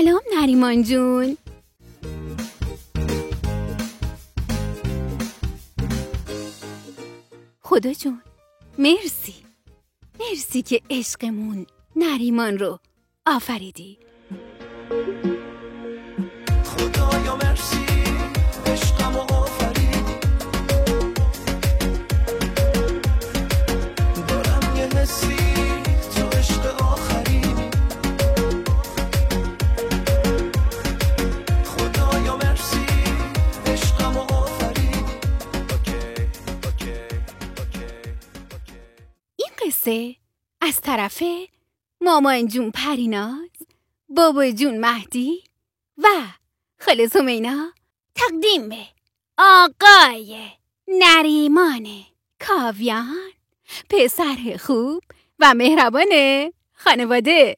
سلام نریمان جون. خدا جون مرسی. مرسی که عشقمون نریمان رو آفریدی. خدایا مرسی. قصه از طرف مامان جون پریناز بابا جون مهدی و خاله سمینا تقدیم به آقای نریمان کاویان پسر خوب و مهربان خانواده.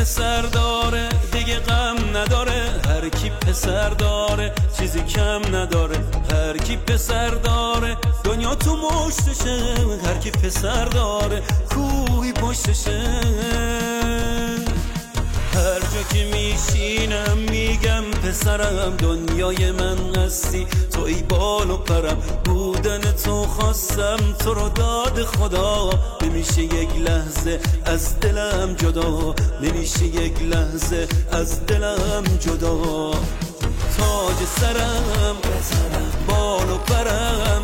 پسر داره دیگه غم نداره. هر کی پسر داره چیزی کم نداره. هر کی پسر داره دنیا تو مشتشه. هر کی پسر داره کوهی پشتشه. هر جا که میشینم میگم پسرم دنیای من هستی. تو ای بال و پرم بودن تو خواستم تو رو داد خدا. نمیشه یک لحظه از دلم جدا. نمیشه یک لحظه از دلم جدا. تاج سرم بال و پرم.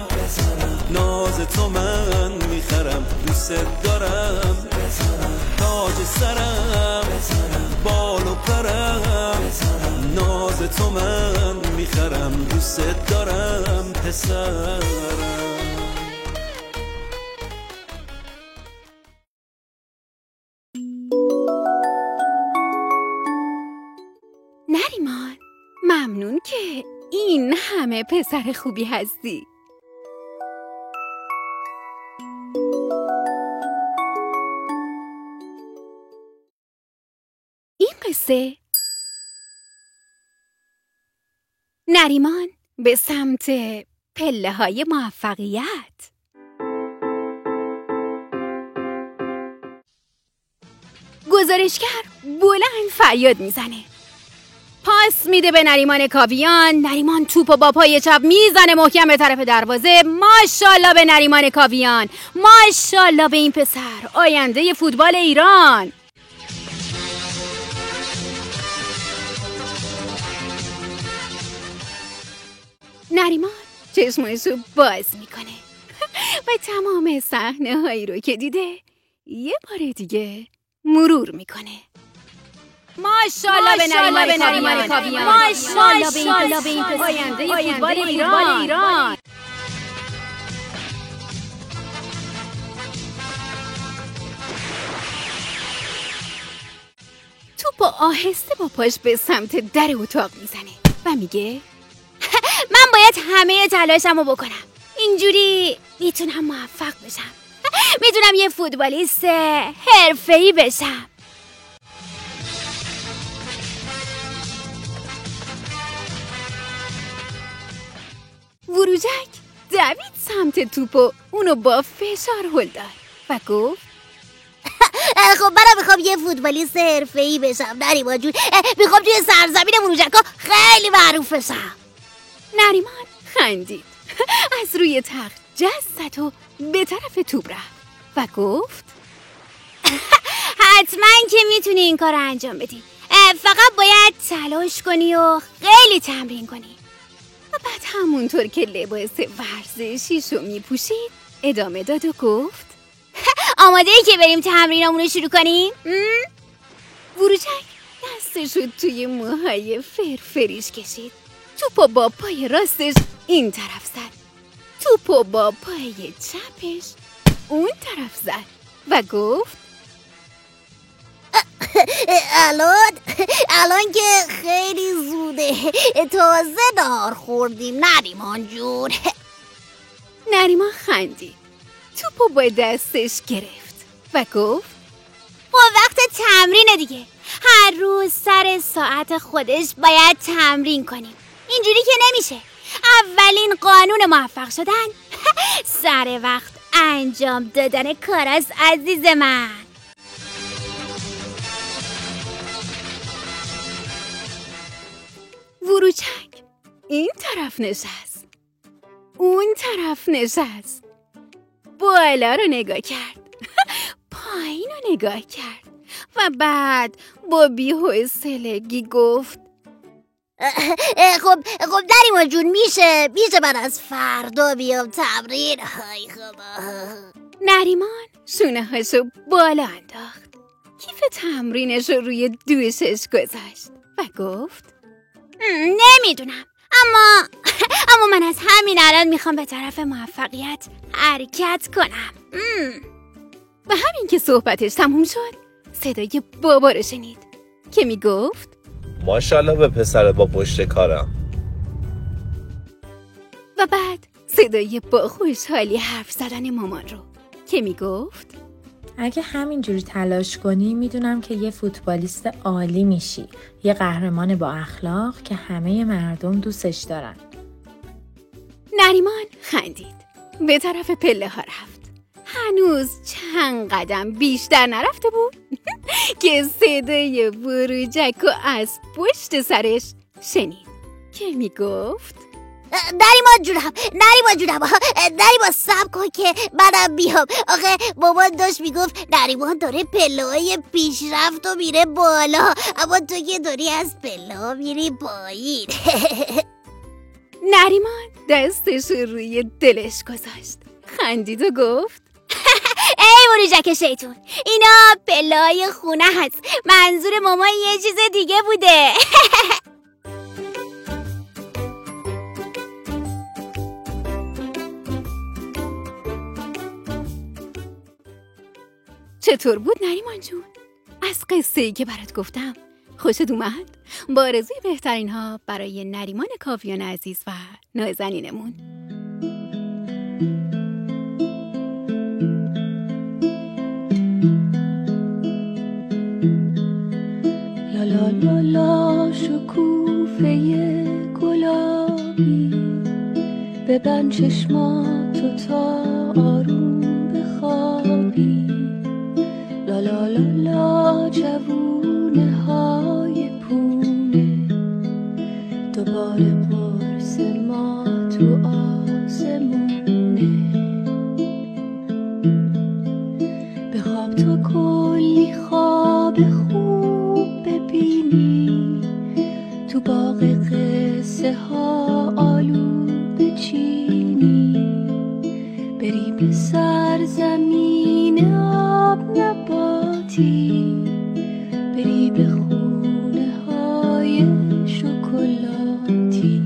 ناز تو من می‌خرم دوست دارم. تاج سرم بال و پرم. ناز تو من می‌خرم دوست دارم. پسرم. نریمان ممنون که این همه پسر خوبی هستی. این قصه. نریمان به سمت پله های موفقیت. گزارشگر بلند فریاد می‌زنه. پاس میده به نریمان کاویان. نریمان توپ و با پای چپ می‌زنه محکم به طرف دروازه. ماشاءالله به نریمان کاویان. ماشاءالله به این پسر. آینده فوتبال ایران. نریمان چشمش رو باز می‌کنه. و تمام صحنه هایی رو که دیده یه بار دیگه مرور می‌کنه. ماشاءالله به کاویان. ماشاءالله به این آینده فوتبال ایران. تو با آهسته با پاش به سمت در اتاق می‌زنه و میگه من باید همه تلاشمو بکنم. اینجوری می‌تونم موفق بشم. می‌تونم یه فوتبالیست حرفه‌ای بشم. وروجک دوید سمت توپ و اونو با فشار هل داد و گفت خب منم می‌خوام یه فوتبالیست حرفه‌ای بشم. نریمان جون اه، می‌خوام توی سرزمین مروجکا خیلی معروف بشم. نریمان خندید از روی تخت جست زد و به طرف توپ رفت و گفت حتما که می‌تونی این کار رو انجام بدی فقط باید تلاش کنی و خیلی تمرین کنی و بعد همونطور که لباس ورزشیشو میپوشید ادامه داد و گفت آماده ای که بریم تمرینامون رو شروع کنیم؟ م؟ وروجک دستشو توی موهای فرفریش کشید توپو با پای راستش این طرف زد. توپو با پای چپش اون طرف زد و گفت الان الان که خیلی زوده. تازه دار خوردیم. نریمان جون. نریمان خندید. توپو با دستش گرفت و گفت با وقت تمرین دیگه. هر روز سر ساعت خودش باید تمرین کنیم. اینجوری که نمیشه. اولین قانون موفق شدن. سر وقت انجام دادن کار است عزیز من. وروچک این طرف نشست. اون طرف نشست. بالا رو نگاه کرد. پایین رو نگاه کرد. و بعد با بیحوصلگی گفت خب خب ما جون میشه میشه من از فردا بیام تمرین. های خب. نریمان شونه هاشو بالا انداخت. کیف تمرینش رو روی دوشش گذاشت و گفت نمی‌دونم اما اما من از همین الان می‌خوام به طرف موفقیت حرکت کنم. و همین که صحبتش تموم شد صدای بابا رو شنید که می‌گفت ماشاءالله به پسر با پشت کارم. و بعد صدای با خوشحالی حرف زدن مامان رو. که می‌گفت؟ اگه همینجوری تلاش کنی می‌دونم که یه فوتبالیست عالی میشی. یه قهرمان با اخلاق که همه مردم دوستش دارن. نریمان خندید. به طرف پله ها رفت. هنوز چند قدم بیشتر نرفته بود؟ که صدای بروجک و از پشت سرش شنید که می‌گفت ما جونم ما جونم ما سب کن که منم بیام آخه مامان داشت می‌گفت نریمان داره پله پیشرفت و میره بالا اما تو که داری از پله میری پایین نریمان دستش روی دلش گذاشت خندید و گفت ای جک شیطون اینا پلای خونه هست منظور ماما یه چیز دیگه بوده چطور بود نریمان جون؟ از قصه ای که برات گفتم خوشت اومد؟ بارزی بهترین ها برای نریمان کافیان عزیز و نازنینمون لا لا لا شکوفه گلابی. ببند چشماتو تا آروم بخوابی. لا لا. به سرزمین آب نباتی. بری به خونه های شکلاتی.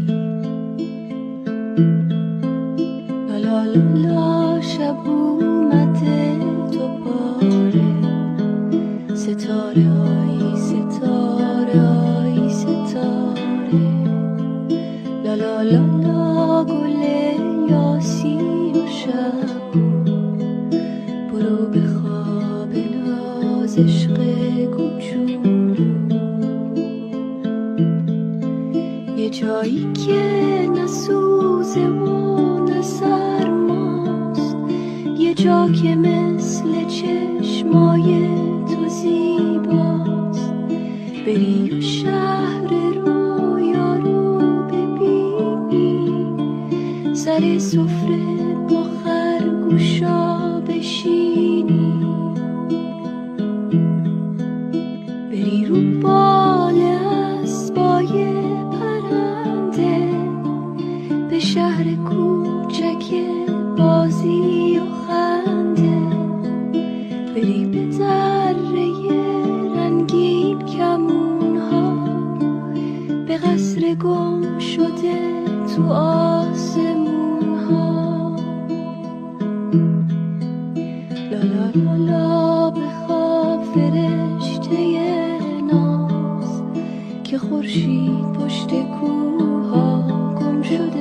لا لا لا شب اومده دوباره. ستاره آی جایی که نسوزه و نسرماست یه جا که مثل چشمای تو زیباست. بری و شهر رویا رو ببینی. سر سفره پشت کوها گم شده